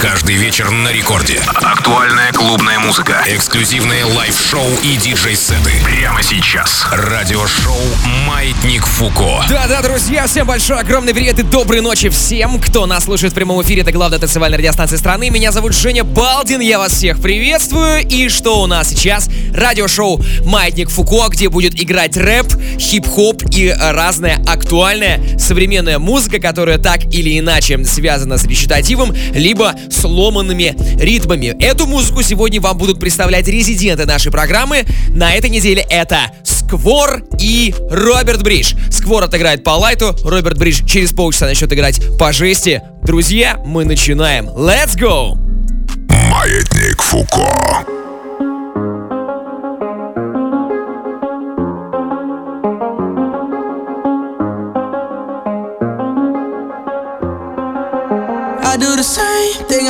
Каждый вечер на рекорде. Актуальная клубная музыка. Эксклюзивные лайв-шоу и диджей-сеты. Прямо сейчас. Радиошоу «Маятник Фуко». Да-да, друзья, всем большой, огромный привет и доброй ночи всем, кто нас слушает в прямом эфире. Это главная танцевальная радиостанция страны. Меня зовут Женя Балдин, я вас всех приветствую. И что у нас сейчас? Радиошоу «Маятник Фуко», где будет играть рэп, хип-хоп и разная актуальная современная музыка, которая так или иначе связана с речитативом, либо сломанными ритмами. Эту музыку сегодня вам будут представлять резиденты нашей программы. На этой неделе это Сквор и Роберт Бридж. Сквор отыграет по лайту, Роберт Бридж через полчаса начнет играть по жести. Друзья, мы начинаем. Let's go! Маятник Фуко.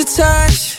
your touch.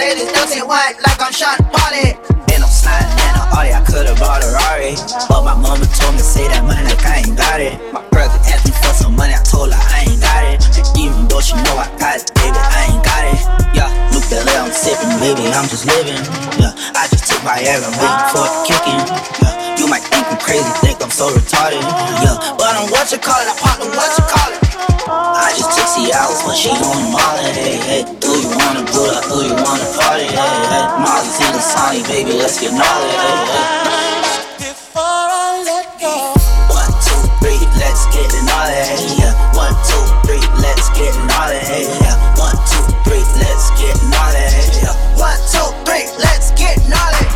Ladies dirty wine like I'm Sean Pauli. And I'm sliding in a Audi, I could've bought a Rari. But my mama told me, say that money like I ain't got it. My brother asked me for some money, I told her I ain't got it. Even though she know I got it, baby, I ain't got it. Yeah, Luc Belaire, I'm sipping, baby, I'm just living. Yeah, I just took my air, I'm waiting for it kicking. Yeah, you might think I'm crazy, think I'm so retarded. Yeah, but I'm what you call it, I pop them, what you call it. I just the hours, but she on Molly. Hey, hey, do you wanna pull up? Do you wanna party? Hey, hey, Molly's in the Sonic, baby, let's get gnarly. Hey, hey. Before I let go. One, two, three, let's get gnarly. Hey, yeah. One, two, three, let's get gnarly. Hey, yeah. One, two, three, let's get gnarly. Hey, yeah. One, two, three, let's get gnarly.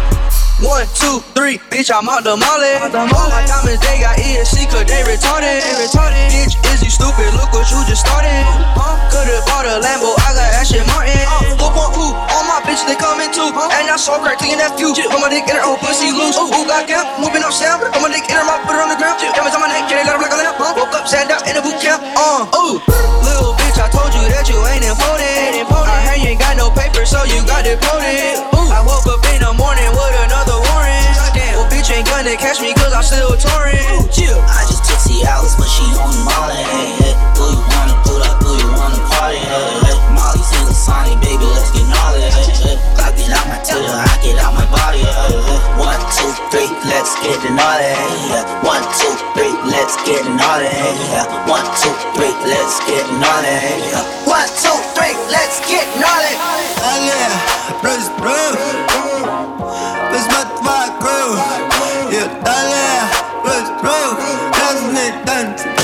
One, two, three, bitch, I'm out the molly. All my diamonds, they got ESC, cause they retarded. They retarded. Bitch, is you stupid? Look what you just started. Huh? Could've bought a Lambo, I got Aston Martin. Whoop on who? All my bitches, they coming too. And I saw crack in that few. Put my dick in her, oh, pussy loose. Ooh, got camp, moving up sound. Put my dick in her mouth, put her on the ground. Diamonds on my neck, can they let her black on that? Huh? Woke up, sat down in the boot camp. Uh, ooh. Little bitch, I told you that you ain't important. I heard you ain't got no paper, so you got deported. Ooh. I woke up in the morning with another ain't gonna catch me cause I'm still touring. Ooh, chill. I just took Cialis, but she on Molly. Hey, hey. Do you wanna pull up? Do you wanna party? Hey, hey. Molly's in the Sonic, baby, let's get gnarly. Hey, hey. I get out my tail, I get out my body. Hey, hey. One, two, three, let's get it naughty. Hey, One, two, three, let's get it naughty. Hey, One, two, three, let's get naughty. Hey, One, two, three, let's get naughty. Allez, plus, plus, plus, ma crew. Plus, plus, let's get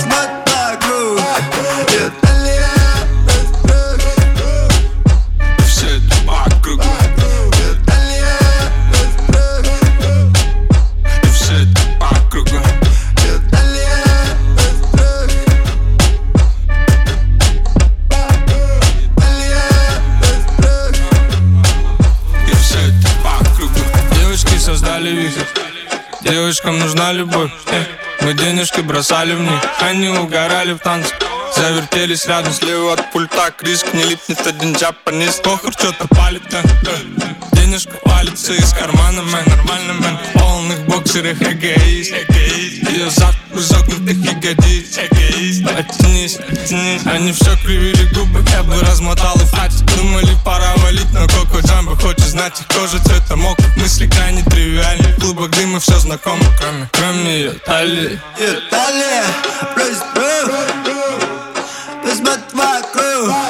Девушкам нужна любовь. Э, Мы денежки бросали в них Они угорали в танцах Завертелись рядом слева от пульта Криск не липнет один джапанис Похур что-то палит, да, да Денежка валится из кармана, мэн. Нормально, мэн. Полных боксерах эгоист, Ее зад загнутых ягодиц Оттянись, оттянись. Они все кривили губы Я бы размотал и в Думали пора валить Но Коко Джамбо. Хочет знать их кожа цвета мок Мысли крайне тривиальны. Клубок дыма все знакомо Кроме, кроме ее талии Ее талия Плюс, плюс. Плюс моя crew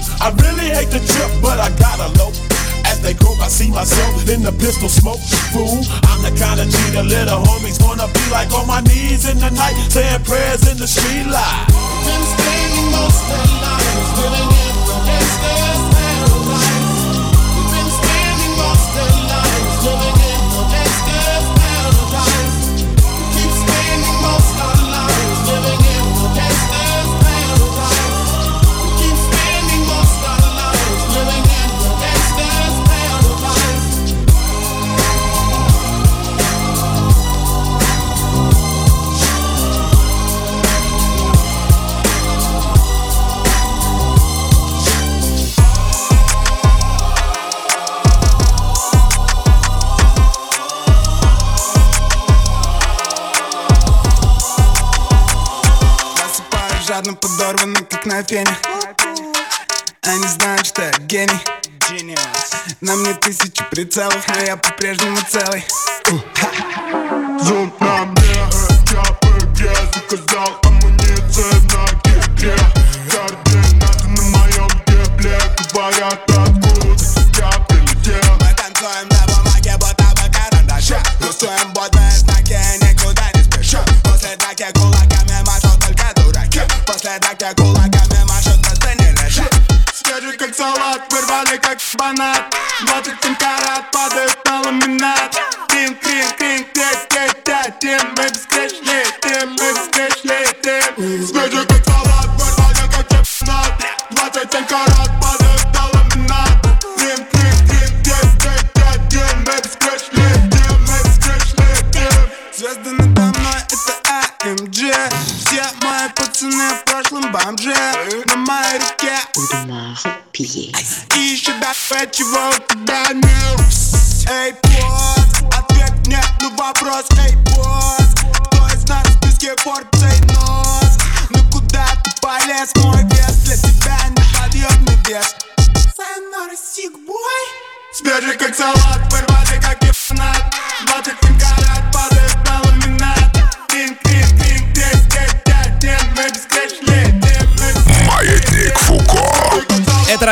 I really hate the trip, but I gotta low. As they croak, I see myself in the pistol smoke. Fool, I'm the kind of G the little homies wanna be like on my knees in the night, saying prayers in the street light. Been spending most of the gangster's жадно подорванный, как на пене. Они знают, что я гений. На мне тысячи прицелов, но я по-прежнему целый. Зум на мне, я бы где заказал амуниция на кике Координаты на моем дебле Говорят, откуда я прилетел Мы танцуем на бумаге, будто бы карандаша Рисуем бодрые Ты так кулаками машу, но ты не лежишь Свежий как салат, вырвали как банат. 27 карат, падаю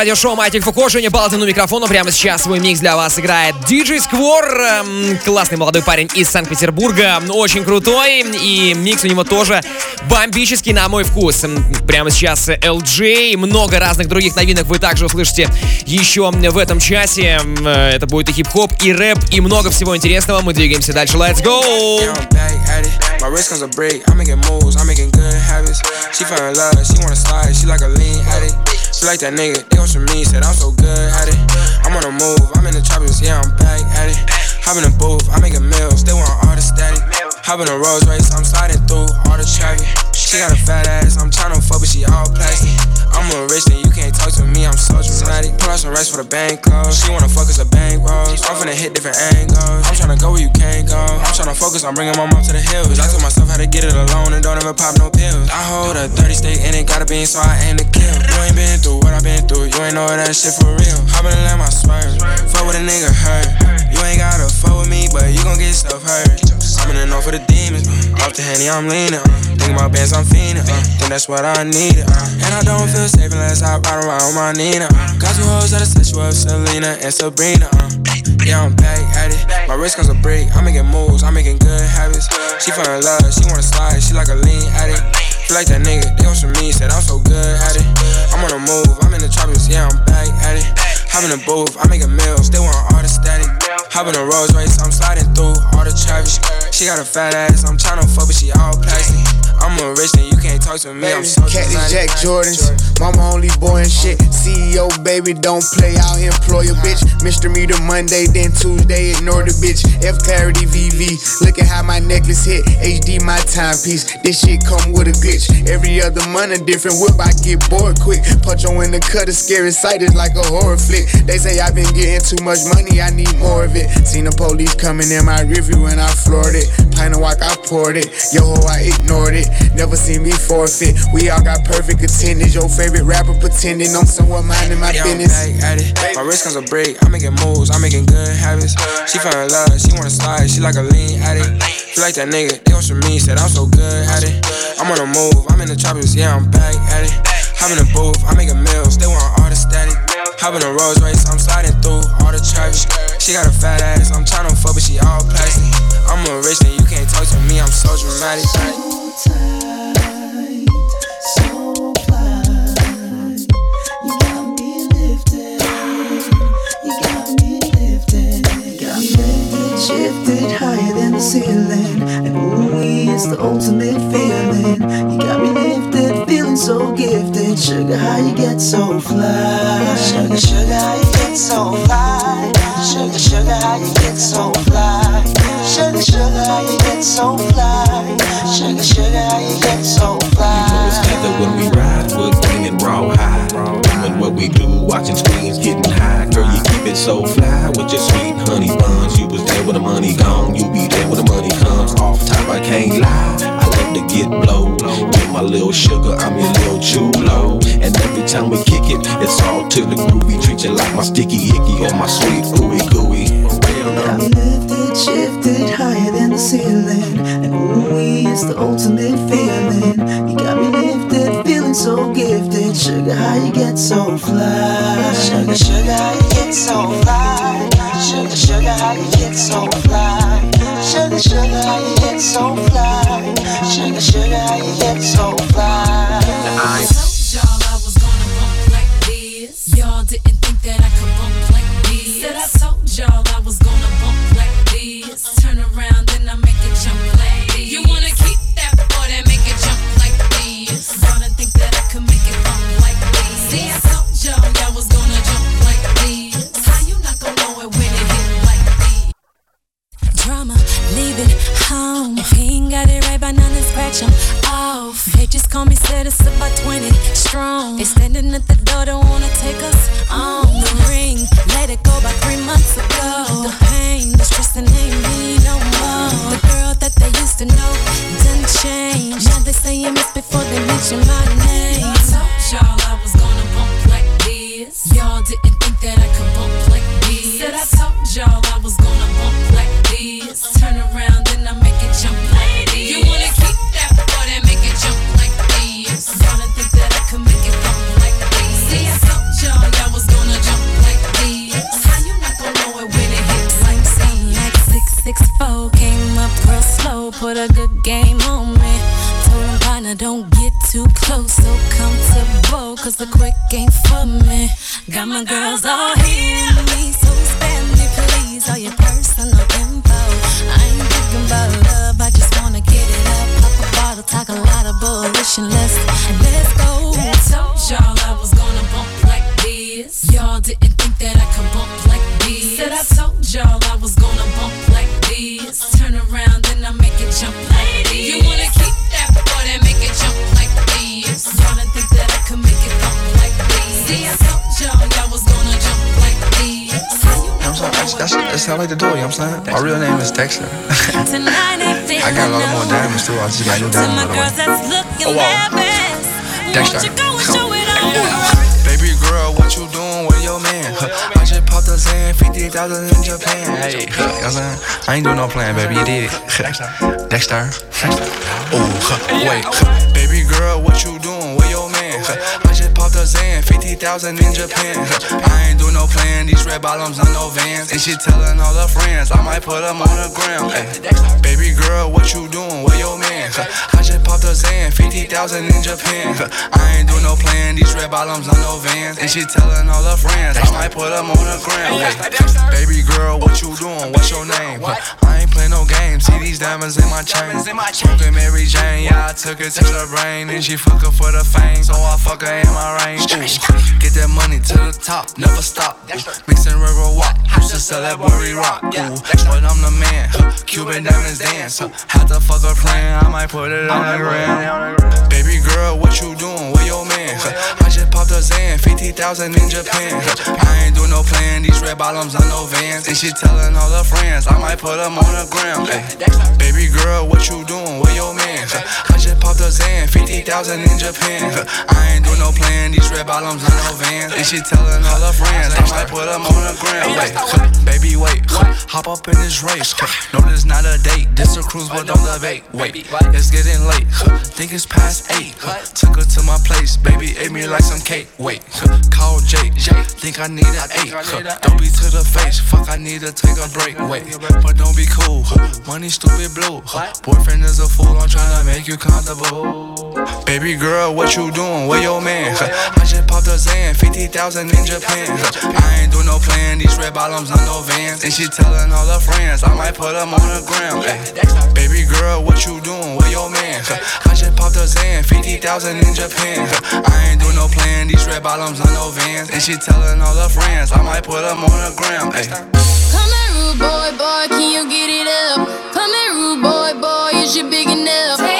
радиошоу Майтик Фуко, Женя Балдин у микрофона. Прямо сейчас свой микс для вас играет DJ Сквор. эм, Классный молодой парень из Санкт-Петербурга. Очень крутой. И микс у него тоже бомбический на мой вкус. Прямо сейчас LJ. Много разных других новинок вы также услышите еще в этом часе. Э, Это будет и хип-хоп, и рэп, и много всего интересного. Мы двигаемся дальше. Let's go! A. She like a that nigga. They want some me. Said I'm so good at it. I'm on the move. I'm in the tropics. Yeah, I'm back at it. Hop in the booth. I'm making meals. They want all the static. Hop in a Rolls Royce. I'm sliding through all the traffic. She got a fat ass. I'm tryna fuck, but she all plastic. I'm a rich and you can't talk to me. I'm so dramatic. Put out some rest for the bank close. She wanna fuck us a bank rolls. I'm finna hit different angles. I'm tryna go where you can't go. I'm tryna focus on bringing my mom to the hills. I told myself how to get it alone and don't ever pop no pills. I hold a 30 stick and it got a bean, so I aim to kill. You ain't been through what I've been through. You ain't know that shit for real. Hop in and let my swerve. Fuck with a nigga hurt. Ain't gotta fuck with me, but you gon' get yourself hurt. I'm in the north for the demons. Uh. Off the henny, I'm leaning. Uh. Think about bands, I'm fiending. Uh. Think that's what I needed. Uh. And I don't feel safe unless I ride around with my Nina. Uh. Got two hoes that'll set you up, Selena and Sabrina. Uh. Yeah, I'm back at it. My wrist comes a break. I'm making moves. I'm making good habits. She fell in love. She wanna slide. She like a lean addict. Feel like that nigga. They want some me. Said I'm so good at it. I'm on the move. I'm in the tropics. Yeah, I'm back at it. Hop in the booth. I make a meals. still want all the static. Hop in a Rolls Royce. I'm sliding through all the traffic. She got a fat ass. I'm tryna fuck, but she all plastic. I'm a rich and you can't talk to me. I'm so Cat. Jack Jordans. Mama only boy and shit. CEO baby, don't play. I'll employ a bitch. Mr. Meter Monday, then Tuesday, ignore the bitch. F Clarity VV. Look at how my necklace hit. HD my timepiece. This shit come with a glitch. Every other month a different whip. I get bored quick. Punch on in the cut, a scary sight is like a horror flick. They say I've been getting too much money, I need more of it. Seen the police coming in my review and I floored it. Pint of walk, I poured it. Yo, I ignored it. Never seen me forfeit. We all got perfect attendance. Your favorite rapper pretending I'm somewhere minding my Yeah, I'm business. back at it. My wrist comes a break. I'm making moves. I'm making good habits. She fell in love. She wanna slide. She like a lean addict. Feel like that nigga. They want some me. Said I'm so good at it. I'm on the move. I'm in the tropics. Yeah, I'm back at it. Hop in the booth. I'm making meals. They want all the static. Hop in a Rolls Royce. I'm sliding through all the traffic. She got a fat ass. I'm tryna fuck, but she all plastic. I'm a rich and you can't talk to me. I'm so dramatic. Shifted higher than the ceiling, and ooh, it's the ultimate feeling. You got me lifted, feeling so gifted. Sugar, how you get so fly? Sugar, sugar, how you get so fly? Sugar, sugar, how you get so fly? Sugar, sugar, how you get so fly? Sugar, sugar, how you get so fly? It's together when we ride, foot clean and raw high. Doing what we do, watching screens, getting high. Girl, you keep it so fly with your sweet honey buns. You was there when the money gone, you be there when the money comes. Off top, I can't lie. I love to get blow. Get my little sugar, I'm your little chulo. And every time we kick it, it's all to the groovy. Treat you like my sticky icky or my sweet ooey gooey. Real Got no. me lifted, shifted higher than the ceiling. And ooh, it's the ultimate feeling. You got me lifted, feeling so gifted. Sugar, how you get so fly? Sugar, sugar, how you get so fly? Sugar, sugar, how you get so fly? Sugar, sugar, how you get so fly? Sugar, sugar, how you get so fly? I told Y'all, I was gonna bump like this. Y'all didn't think that I could bump like this. Said I told y'all I was gonna scratch him off. They just call me citizen by 20 strong. They standing at the door, don't wanna take us on the ring. Let it go by three months ago. The pain, the stress, and ain't me no more. The girl that they used to know done changed. Now they say you miss before they mention my name. I told y'all I was gonna bump like this. Y'all didn't girls all I'm saying? My real name is Dexter. I got a lot more diamonds too, I just got new diamonds by the way. Oh wow. Dexter. Baby girl, what you doing with your man? I just popped a Zan, 50,000 in Japan. Hey, you know what I'm saying? I ain't doing no plan, baby, you did. it. Dexter. Dexter. Oh, wait. Baby girl, what you Zan, 50,000 in Japan. I ain't doing no plan, these red bottoms on no vans. And she telling all her friends, I might put them on the ground. Hey, baby girl, what you doing with your man? I just popped a Zan, 50,000 in Japan. I ain't doing no plan, these red bottoms on no vans. And she telling all her friends, I might put them on the gram. Hey, baby girl, what you doing? What's your name? I ain't playing no games, see these diamonds in my chain. Smoking Mary Jane, yeah, I took it to the brain. And she fuck her for the fame, so I fuck her in my range. Ooh, get that money to the top, never stop. Mixing river walk, used to sell that worry rock. Ooh, but I'm the man, Cuban diamonds dance. Had to fuck her friend, I might put it on the gram. Girl, what you doing? Where your man? I just popped a Zan, 50,000 in Japan. I ain't doing no plan, these red bottoms on no vans. And she telling all her friends, I might put them on the gram. Baby girl, what you doing? Where your man? I just popped a Zan, 50,000 in Japan. I ain't doing no plan, these red bottoms on no vans. And she telling all her friends, I might put them on the. Ay, baby, wait, hop up in this race. No, this not a date, this a cruise, but don't debate. Wait, it's getting late. Think it's past eight. Huh, took her to my place, baby, ate me like some cake. Wait, huh, call Jake. Think I need an eight. Huh, don't be to the face. Fuck, I need to take a break. Wait, but don't be cool. Money stupid blue. Boyfriend is a fool. I'm trying to make you comfortable. Baby girl, what you doing? Where your man? I just popped a Zan, 50,000 in Japan. I ain't doing no plan, these red bottoms on no vans. And she telling all her friends, I might put them on the gram. Ay, baby girl, what you doing? Where your man? I just popped a Zan, 50,000 in Japan. I ain't doing no plan, these red bottoms on no vans. And she telling all her friends, I might put them on the gram. Ay. Come here, rude boy, boy, can you get it up? Come here, rude boy, boy, is you big enough?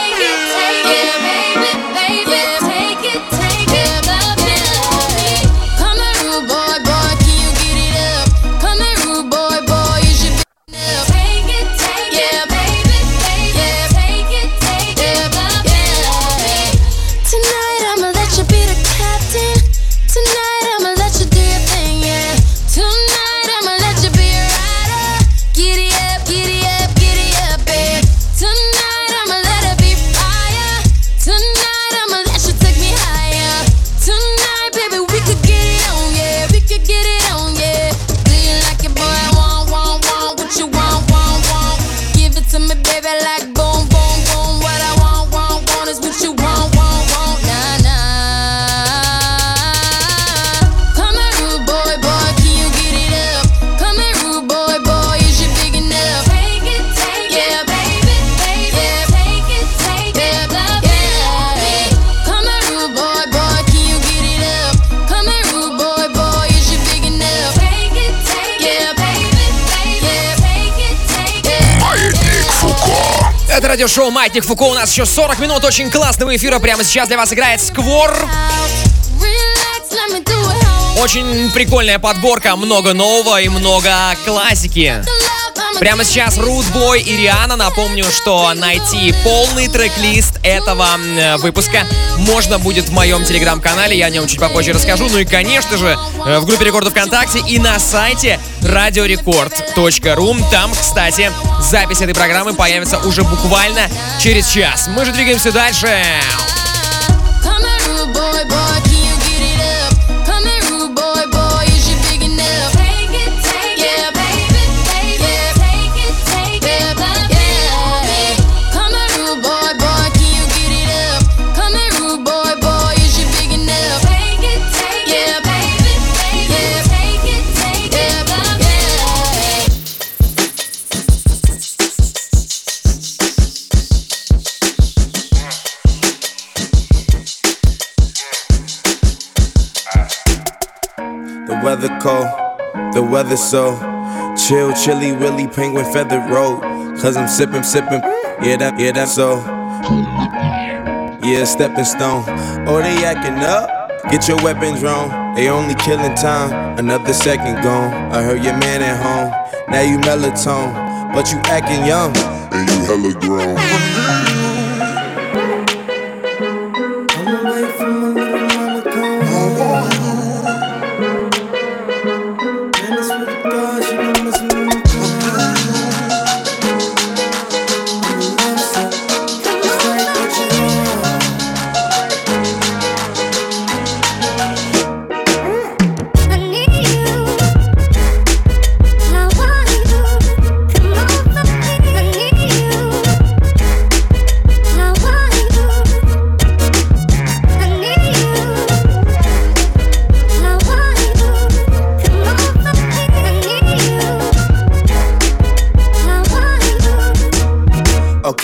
Радиошоу Маятник Фуко. У нас еще 40 минут очень классного эфира. Прямо сейчас для вас играет Сквор. Очень прикольная подборка, много нового и много классики. Прямо сейчас Рудбой и Риана. Напомню, что найти полный трек-лист этого выпуска можно будет в моем телеграм-канале. Я о нем чуть попозже расскажу. Ну и, конечно же, э, в группе рекордов ВКонтакте и на сайте radiorecord.ru. Там, кстати, запись этой программы появится уже буквально через час. Мы же двигаемся дальше. Weather cold, the weather so chill, chilly, willy, penguin feather road. Cause I'm sipping, sipping, yeah, that, yeah, that's so. Yeah, stepping stone. Oh, they acting up. Get your weapons wrong. They only killing time. Another second gone. I heard your man at home. Now you melatonin, but you acting young. And you hella grown.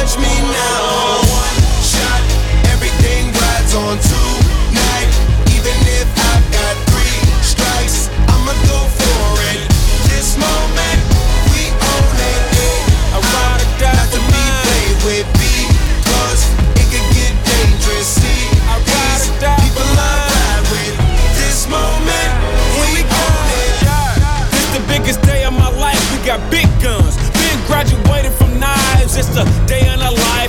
judge me now. One shot, everything rides on tonight. Even if I've got three strikes, I'ma go for it. This moment, we own it. I ride or die to be played with because it can get dangerous. See, I ride or die people I ride with. This moment, we own it. This the biggest day of my life. We got big guns. Been graduated from knives. It's the day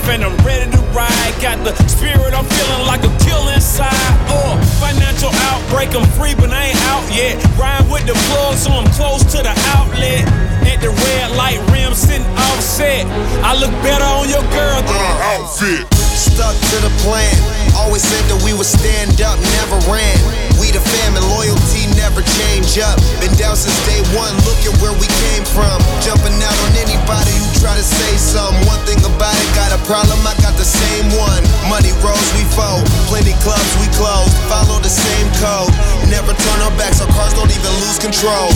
life, and I'm ready to ride. Got the spirit, I'm feeling like a kill inside. Oh, financial outbreak, I'm free, but I ain't out yet. Ride with the plug, so I'm close to the outlet. At the red light rim, sitting offset. I look better on your girl than Uh, outfit. Stuck to the plan. Always said that we would stand up, never ran. We the fam and loyalty never change up. Been down since day one, look at where we came from. Jumping out on anybody who try to say something. One thing about it, got a problem, I got the same one. Money rolls, we fold. Plenty clubs, we close. Follow the same code. Never turn our backs, so cars don't even lose control.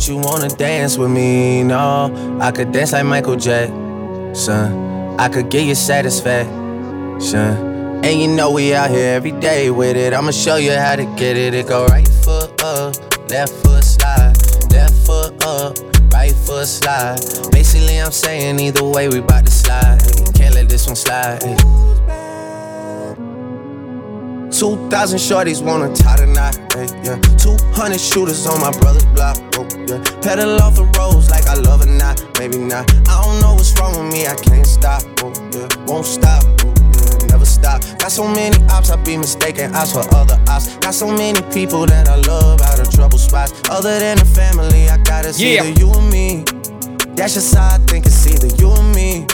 Don't you wanna dance with me? No, I could dance like Michael Jackson. I could get you satisfaction. And you know we out here every day with it. I'ma show you how to get it. It go right foot up, left foot slide, left foot up, right foot slide. Basically, I'm saying either way, we bout to slide. Can't let this one slide. Hey. 2,000 shorties wanna tie the knot, hey, yeah. 200 shooters on my brother's block, oh, yeah. Pedal off the roads like I love it not, maybe not. I don't know what's wrong with me, I can't stop, oh, yeah. Won't stop, oh, yeah. Never stop. Got so many ops, I be mistaken ops for other ops. Got so many people that I love out of trouble spots. Other than the family, I gotta see Yeah. either you and me. That's just how I think it's either you and me.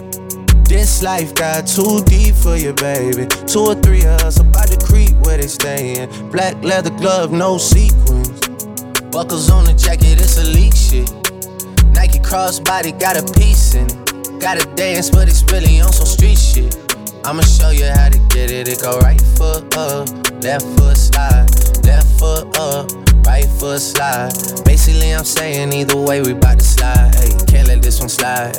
This life got too deep for you, baby. Two or three of us about to creep where they stayin'. Black leather glove, no sequins. Buckles on the jacket, it's elite shit. Nike crossbody got a piece in it. Gotta dance, but it's really on some street shit. I'ma show you how to get it. It go right foot up, left foot slide, left foot up, right foot slide. Basically, I'm saying either way, we bout to slide. Hey, can't let this one slide.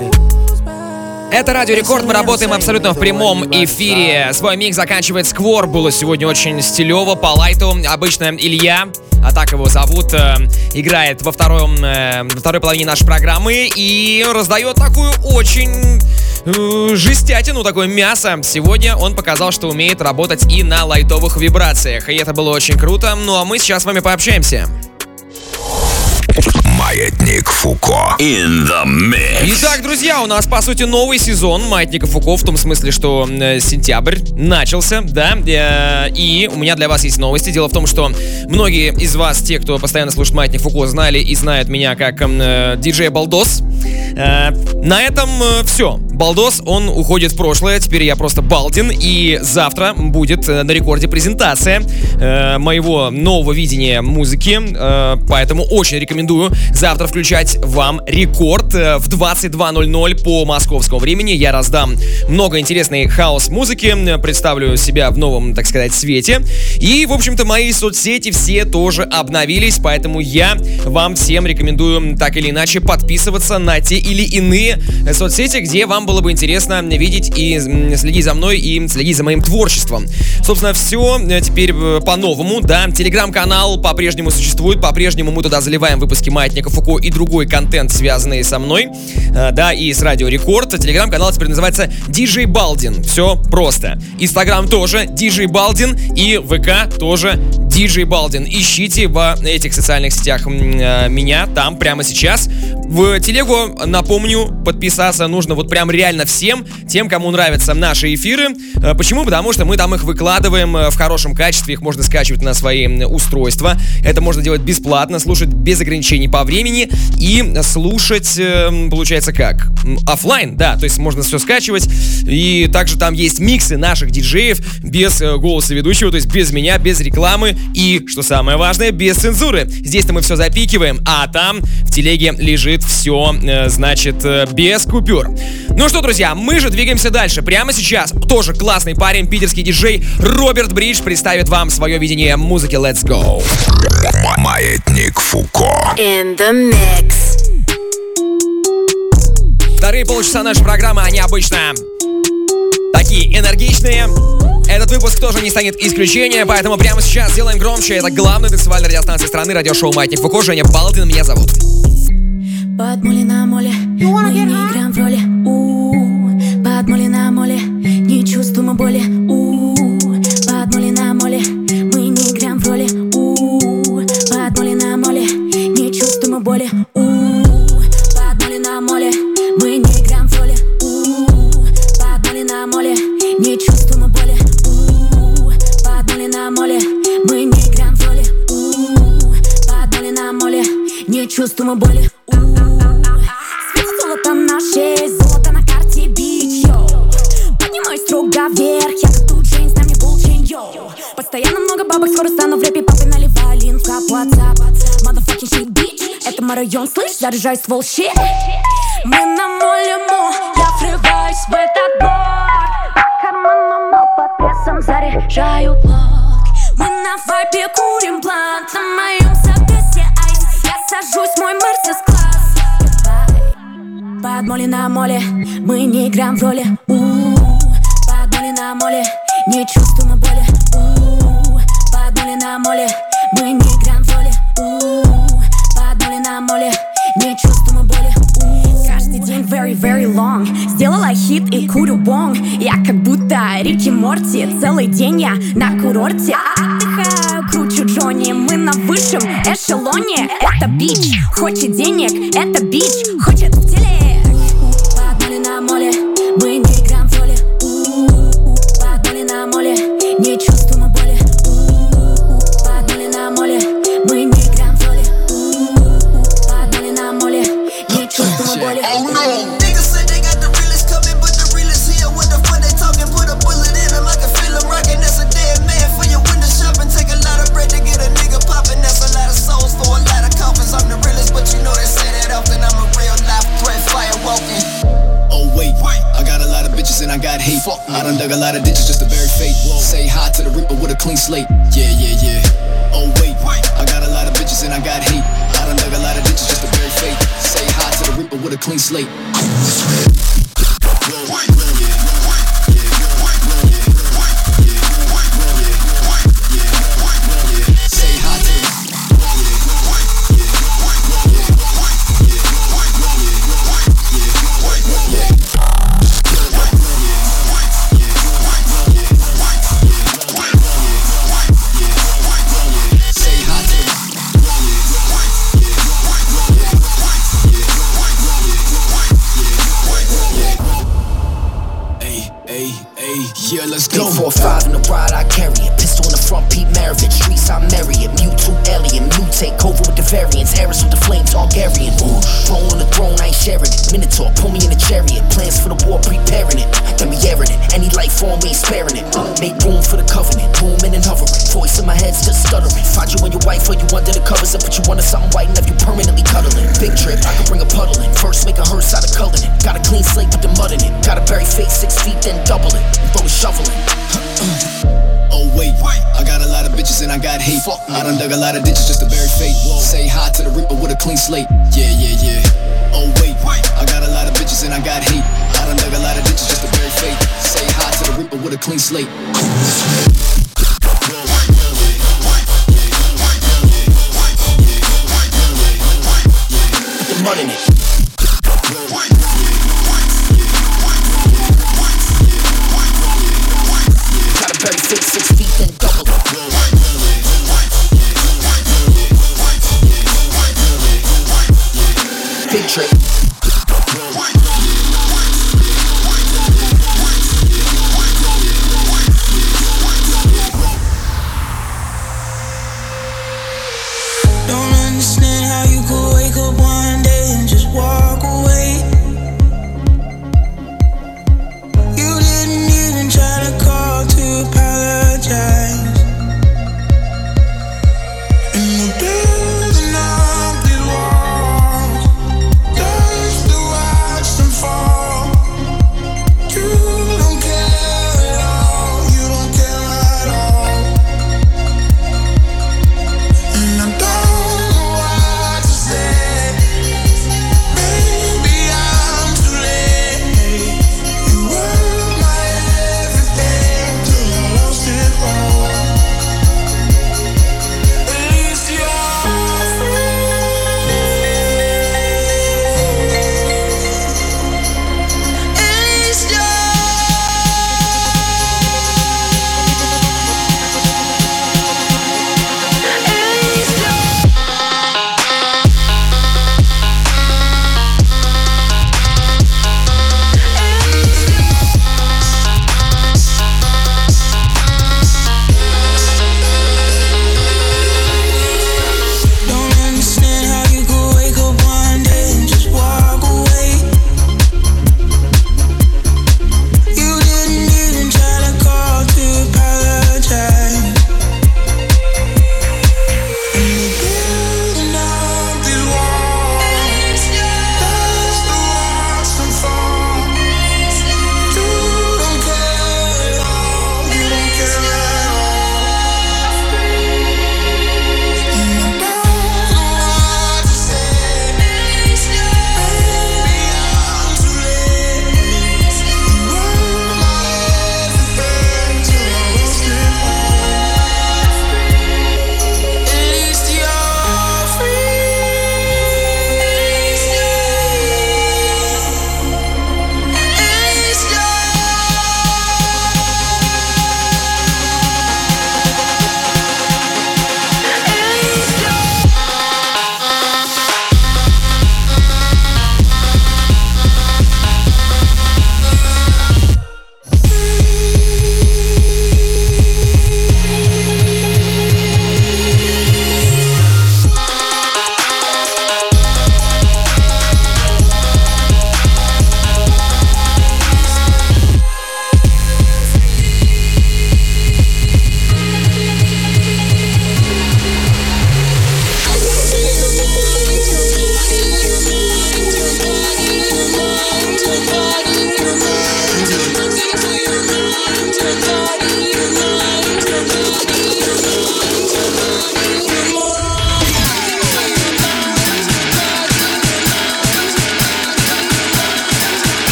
Это Радио Рекорд, мы работаем абсолютно в прямом эфире. Свой миг заканчивает Сквор, было сегодня очень стилево, по лайту. Обычно Илья, а так его зовут, э, играет во, втором, э, во второй половине нашей программы и раздает такую очень э, жестятину, такое мясо. Сегодня он показал, что умеет работать и на лайтовых вибрациях, и это было очень круто. Ну а мы сейчас с вами пообщаемся. Маятник Фуко. In the mix. Итак, друзья, у нас, по сути, новый сезон Маятника Фуко, в том смысле, что э, сентябрь начался, да, э, и у меня для вас есть новости. Дело в том, что многие из вас, те, кто постоянно слушает Маятник Фуко, знали и знают меня как э, диджей Балдос. Э, на этом все. Балдос, он уходит в прошлое, теперь я просто Балдин, и завтра будет э, на рекорде презентация э, моего нового видения музыки, э, поэтому очень рекомендую завтра включать вам рекорд э, в 22.00 по московскому времени. Я раздам много интересной хаос-музыки, э, представлю себя в новом, так сказать, свете. И, в общем-то, мои соцсети все тоже обновились, поэтому я вам всем рекомендую так или иначе подписываться на те или иные соцсети, где вам было бы интересно видеть и м, следить за мной и следить за моим творчеством. Собственно, все теперь э, по-новому, да. Телеграм-канал по-прежнему существует, по-прежнему мы туда заливаем выпуски Маятника Фуко и другой контент, связанный со мной, э, да, и с Радио Рекорд. Телеграм-канал теперь называется DJ Балдин. Все просто. Инстаграм тоже DJ Балдин и ВК тоже DJ Балдин. Ищите в этих социальных сетях э, меня там прямо сейчас. В телегу, напомню, подписаться нужно вот прям реально всем, тем, кому нравятся наши эфиры. Э, Почему? Потому что мы там их выкладываем э, в хорошем качестве, их можно скачивать на свои устройства. Это можно делать бесплатно, слушать без ограничений по времени и слушать, э, получается, как? Оффлайн, да, то есть можно все скачивать. И также там есть миксы наших диджеев без голоса ведущего, то есть без меня, без рекламы и, что самое важное, без цензуры. Здесь-то мы все запикиваем, а там в телеге лежит все, значит, без купюр. Ну что, друзья, мы же двигаемся дальше. Прямо сейчас тоже классный парень, питерский диджей Роберт Бридж представит вам свое видение музыки Let's Go. Маятник Фуко. In the mix. Вторые полчаса нашей программы, они обычно такие энергичные. Этот выпуск тоже не станет исключением, поэтому прямо сейчас сделаем громче. Это главная танцевальная радиостанция страны, радиошоу «Маятник Фуко». Женя Балдин меня зовут. Под моли на моле, мы не играем в роли не чувствуем боли. У Под моли на моле, мы не играем в роли. На моле, не чувствуем боли. Свет золото на золото на карте бич, йоу. Поднимаюсь строго вверх, я тут Джейн, с нами был Джейн, йоу. Постоянно много бабок, скоро стану в рэпе папой наливай лин в кап, WhatsApp. Motherfucking shit, bitch, это мой район, слышь, заряжай ствол, shit Мы на моле мо, я врываюсь в этот бар заряжаю блок Мы на вайпе курим блант, на моем запястье айс. Я сажусь, мой мерсис класс. Под моли на моле, мы не играем в роли. Под моли на моле, не чувствуем боли. Под моли на моле, мы не играем в роли. Под моли на моле, не чувствуем боли. Каждый день very very long. Сделала хит и курю бонг Я как будто Рики Морти. Целый день я на курорте. Отдыхаю, кручу Джонни. Мы на высшем эшелоне. Это бич, хочет денег Это бич, хочет dug a lot of ditches just to bury fate. Say hi to the reaper with a clean slate. Yeah, yeah, yeah. Oh wait, I got a lot of bitches and I got hate. I done dug a lot of ditches just to bury fate. Say hi to the reaper with a clean slate.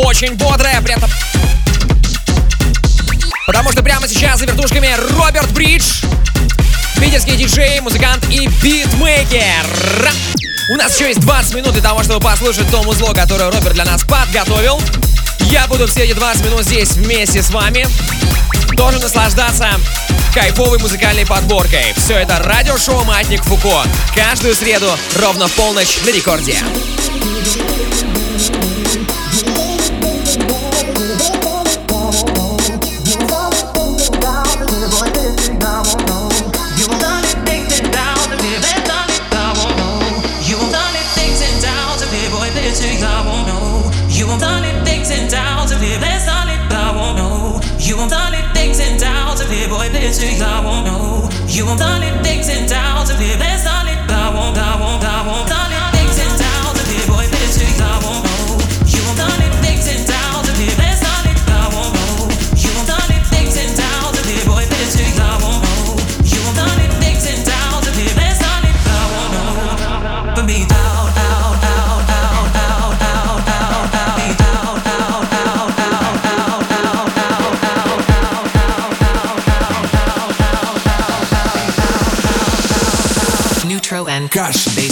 очень бодрая, при этом... Потому что прямо сейчас за вертушками Роберт Бридж, питерский диджей, музыкант и битмейкер. У нас еще есть 20 минут для того, чтобы послушать то музло, которое Роберт для нас подготовил. Я буду все эти 20 минут здесь вместе с вами. Тоже наслаждаться кайфовой музыкальной подборкой. Все это радиошоу «Маятник Фуко». Каждую среду ровно в полночь на рекорде. cash.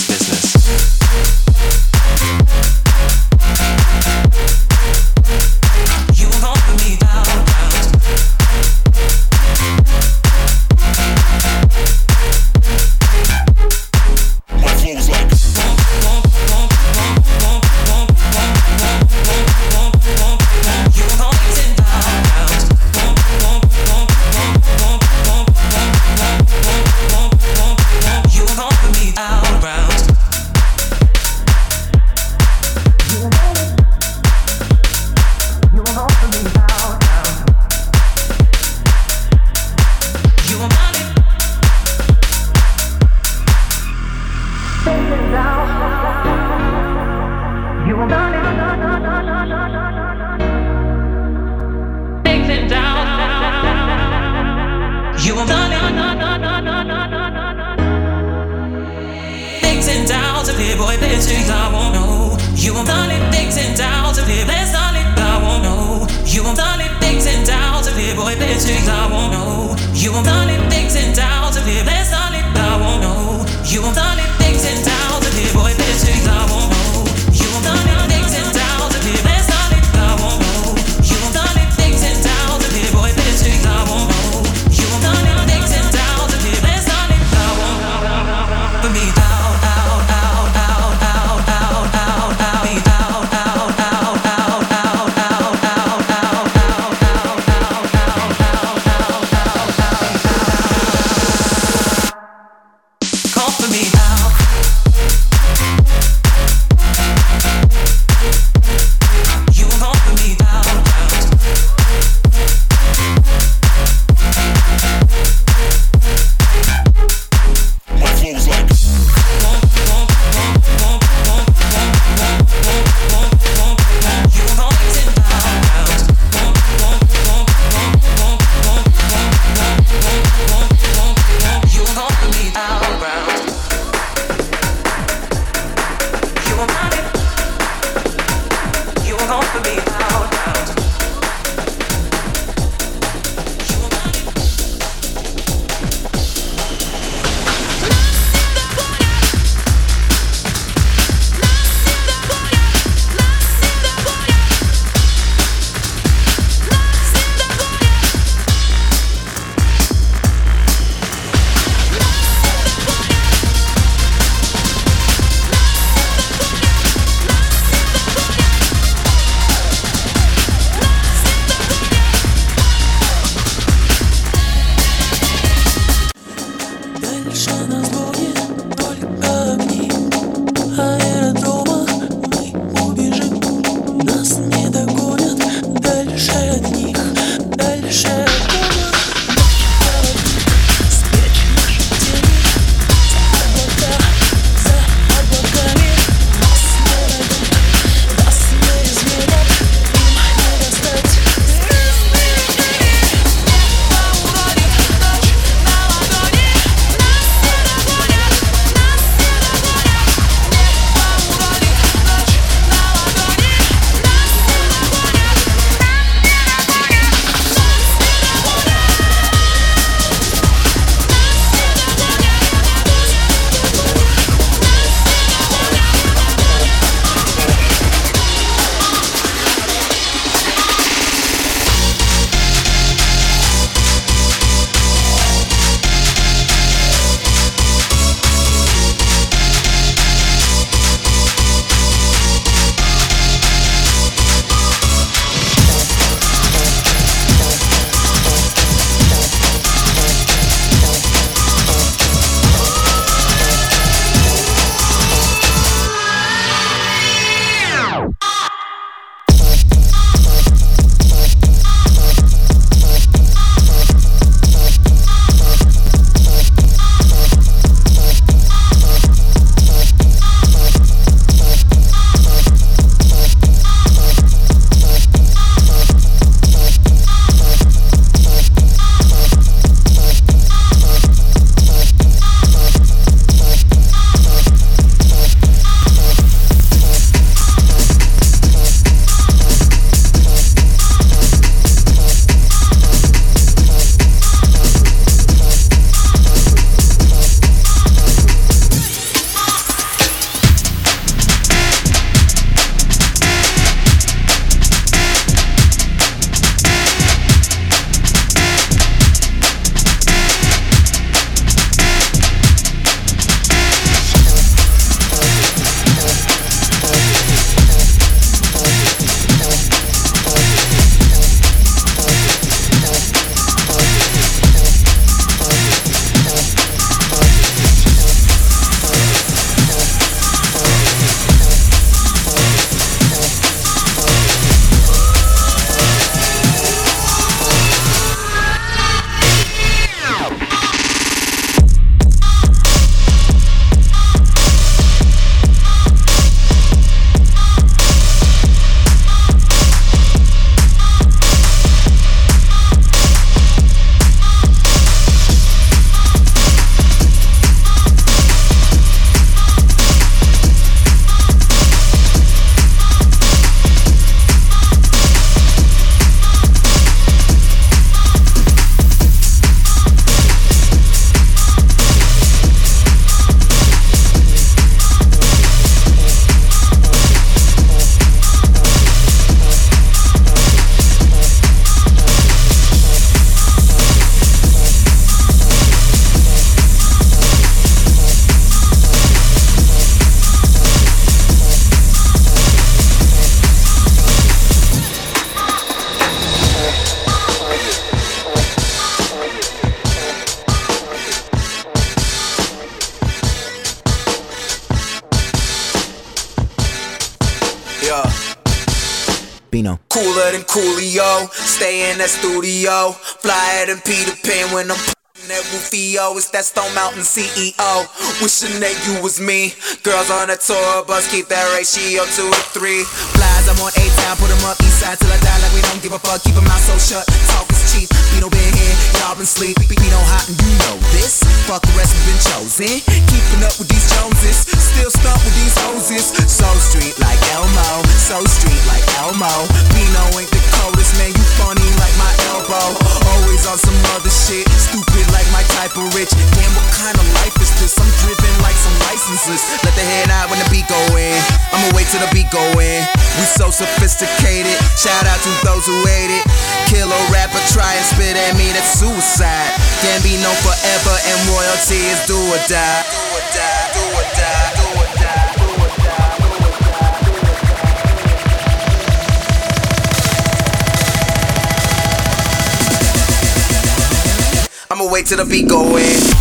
Studio. Flyer than Peter Pan when I'm that Rufio, it's that Stone Mountain CEO. Wishing that you was me. Girls on a tour bus, keep that ratio two to three. Flies, I'm on A-Town, put 'em up east side till I die like we don't give a fuck. Keep 'em out so shut, talk is cheap. Bino been here, sleep. Bino hot and you know this. Fuck the rest, we been chosen. Keeping up with these Joneses, still stuck with these hoses. So street like Elmo, so street like Elmo. Bino ain't the coldest, man, you funny like my elbow. Always on some other shit, stupid like my type of rich. Damn, what kind of life is this? I'm driven like some licenses. Let the head out when the beat go in. I'ma wait till the beat go in. We so sophisticated. Shout out to those who hate it. Kill a rapper, try and spit at me, that's suicide. Can't be known forever, and royalty is do or die. I'ma wait till the beat go in.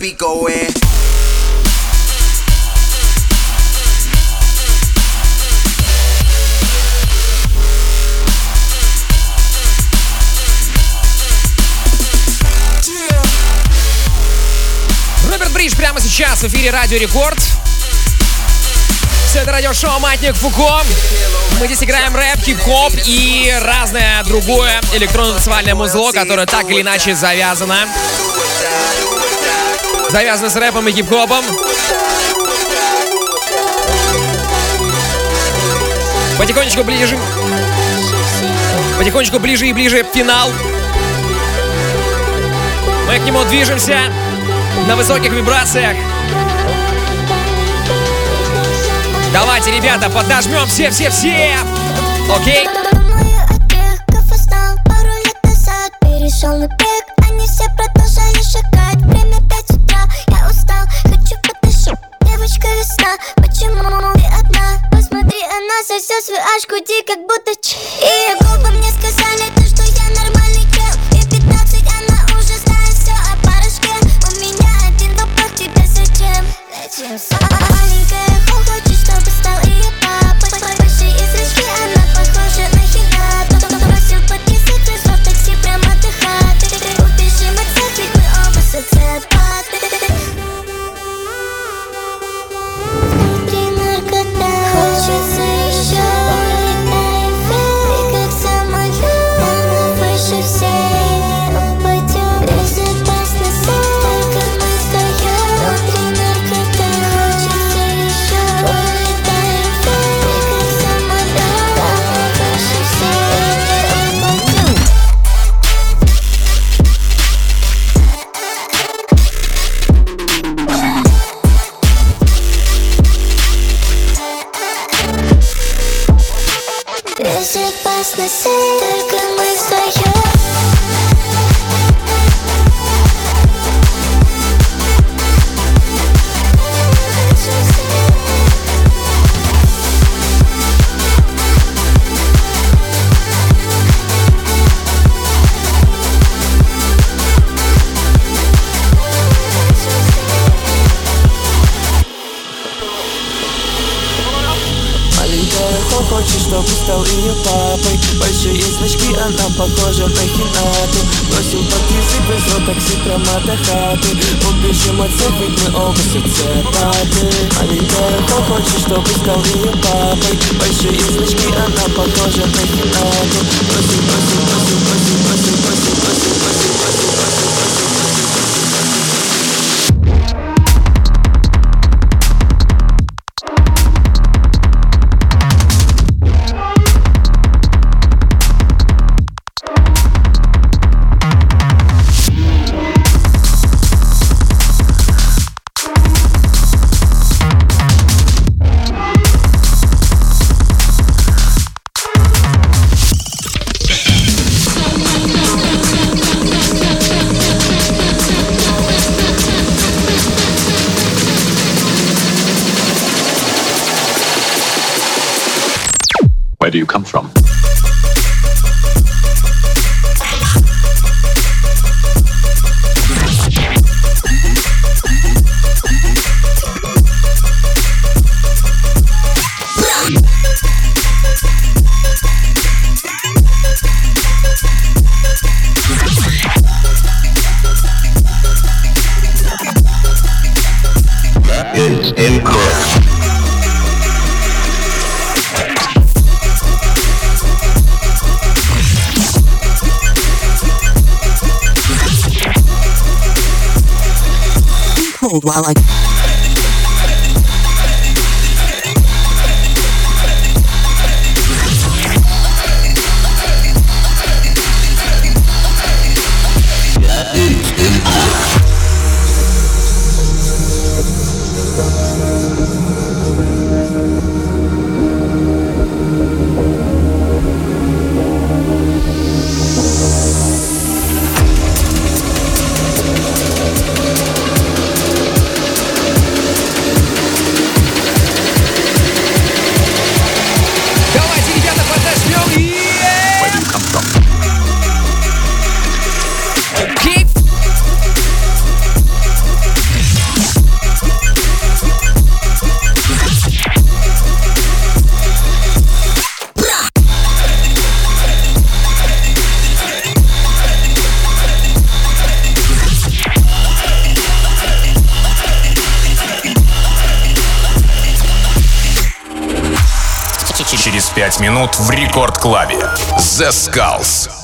Beat go in. Роберт Бридж прямо сейчас в эфире Радио Рекорд. Все это радиошоу «Матник Фуко». Мы здесь играем рэп, хип-хоп и разное другое электронно-танцевальное музло, которое так или иначе завязано. Завязано с рэпом и хип-хопом. Потихонечку ближе... Потихонечку ближе и ближе финал. Мы к нему движемся на высоких вибрациях. Давайте, ребята, подожмем все-все-все! Окей? Перешел Весна, почему ты одна? Посмотри, она сосет свою ашку, ди, как будто ч И губы мне сказали минут в рекорд-клабе. The Skulls.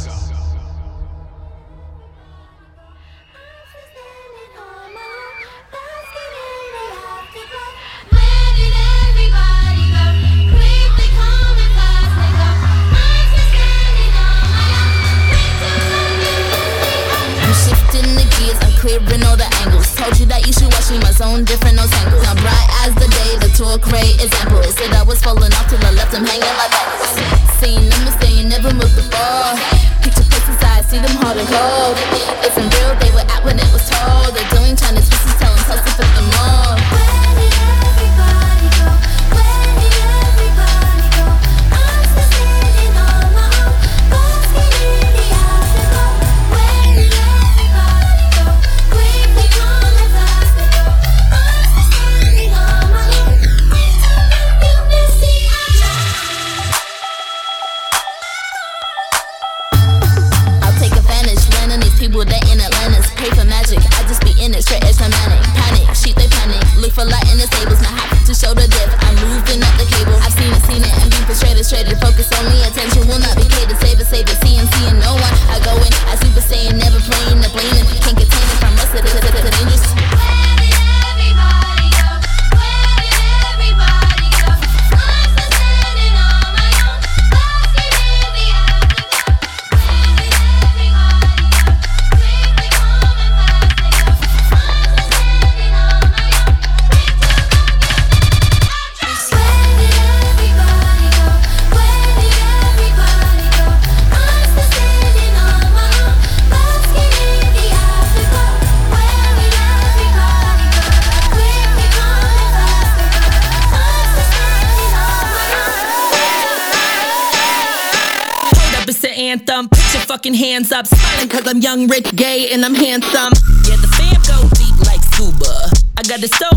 hands up, smiling cause I'm young, rich, gay, and I'm handsome. Yeah, the fam go deep like Cuba. I got the. so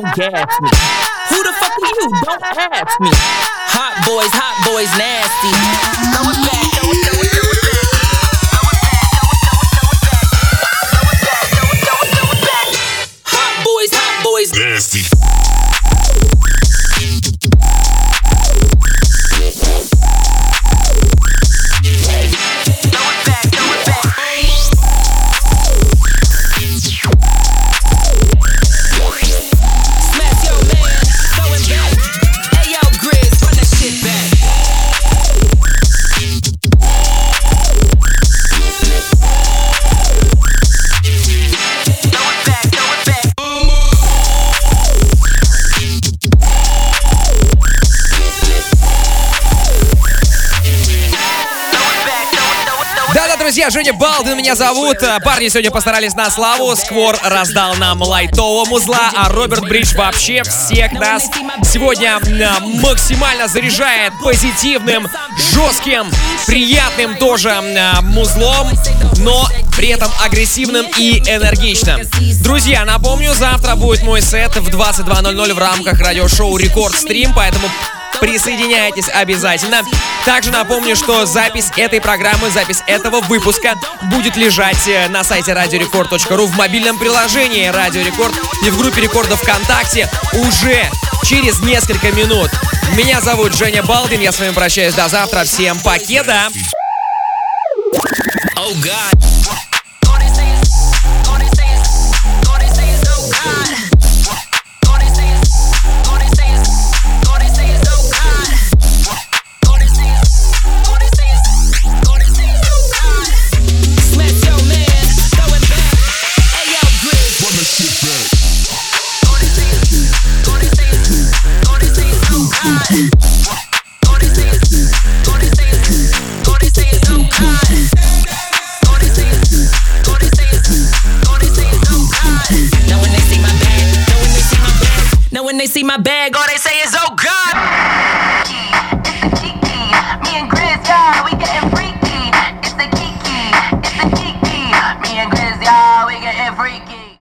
don't gas me. Who the fuck are you? Don't ask me. Hot boys, hot boys, nasty. Друзья, Женя Балдин меня зовут. Парни сегодня постарались на славу. Сквор раздал нам лайтового музла, а Роберт Бридж вообще всех нас сегодня а, максимально заряжает позитивным, жестким, приятным тоже музлом, но при этом агрессивным и энергичным. Друзья, напомню, завтра будет мой сет в 22.00 в рамках радиошоу Рекорд Стрим, поэтому Присоединяйтесь обязательно. Также напомню, что запись этой программы, запись этого выпуска будет лежать э, на сайте радиорекорд.ру в мобильном приложении Радио Рекорд и в группе Рекорда ВКонтакте уже через несколько минут. Меня зовут Женя Балдин, я с вами прощаюсь до завтра. Всем покеда! Oh God.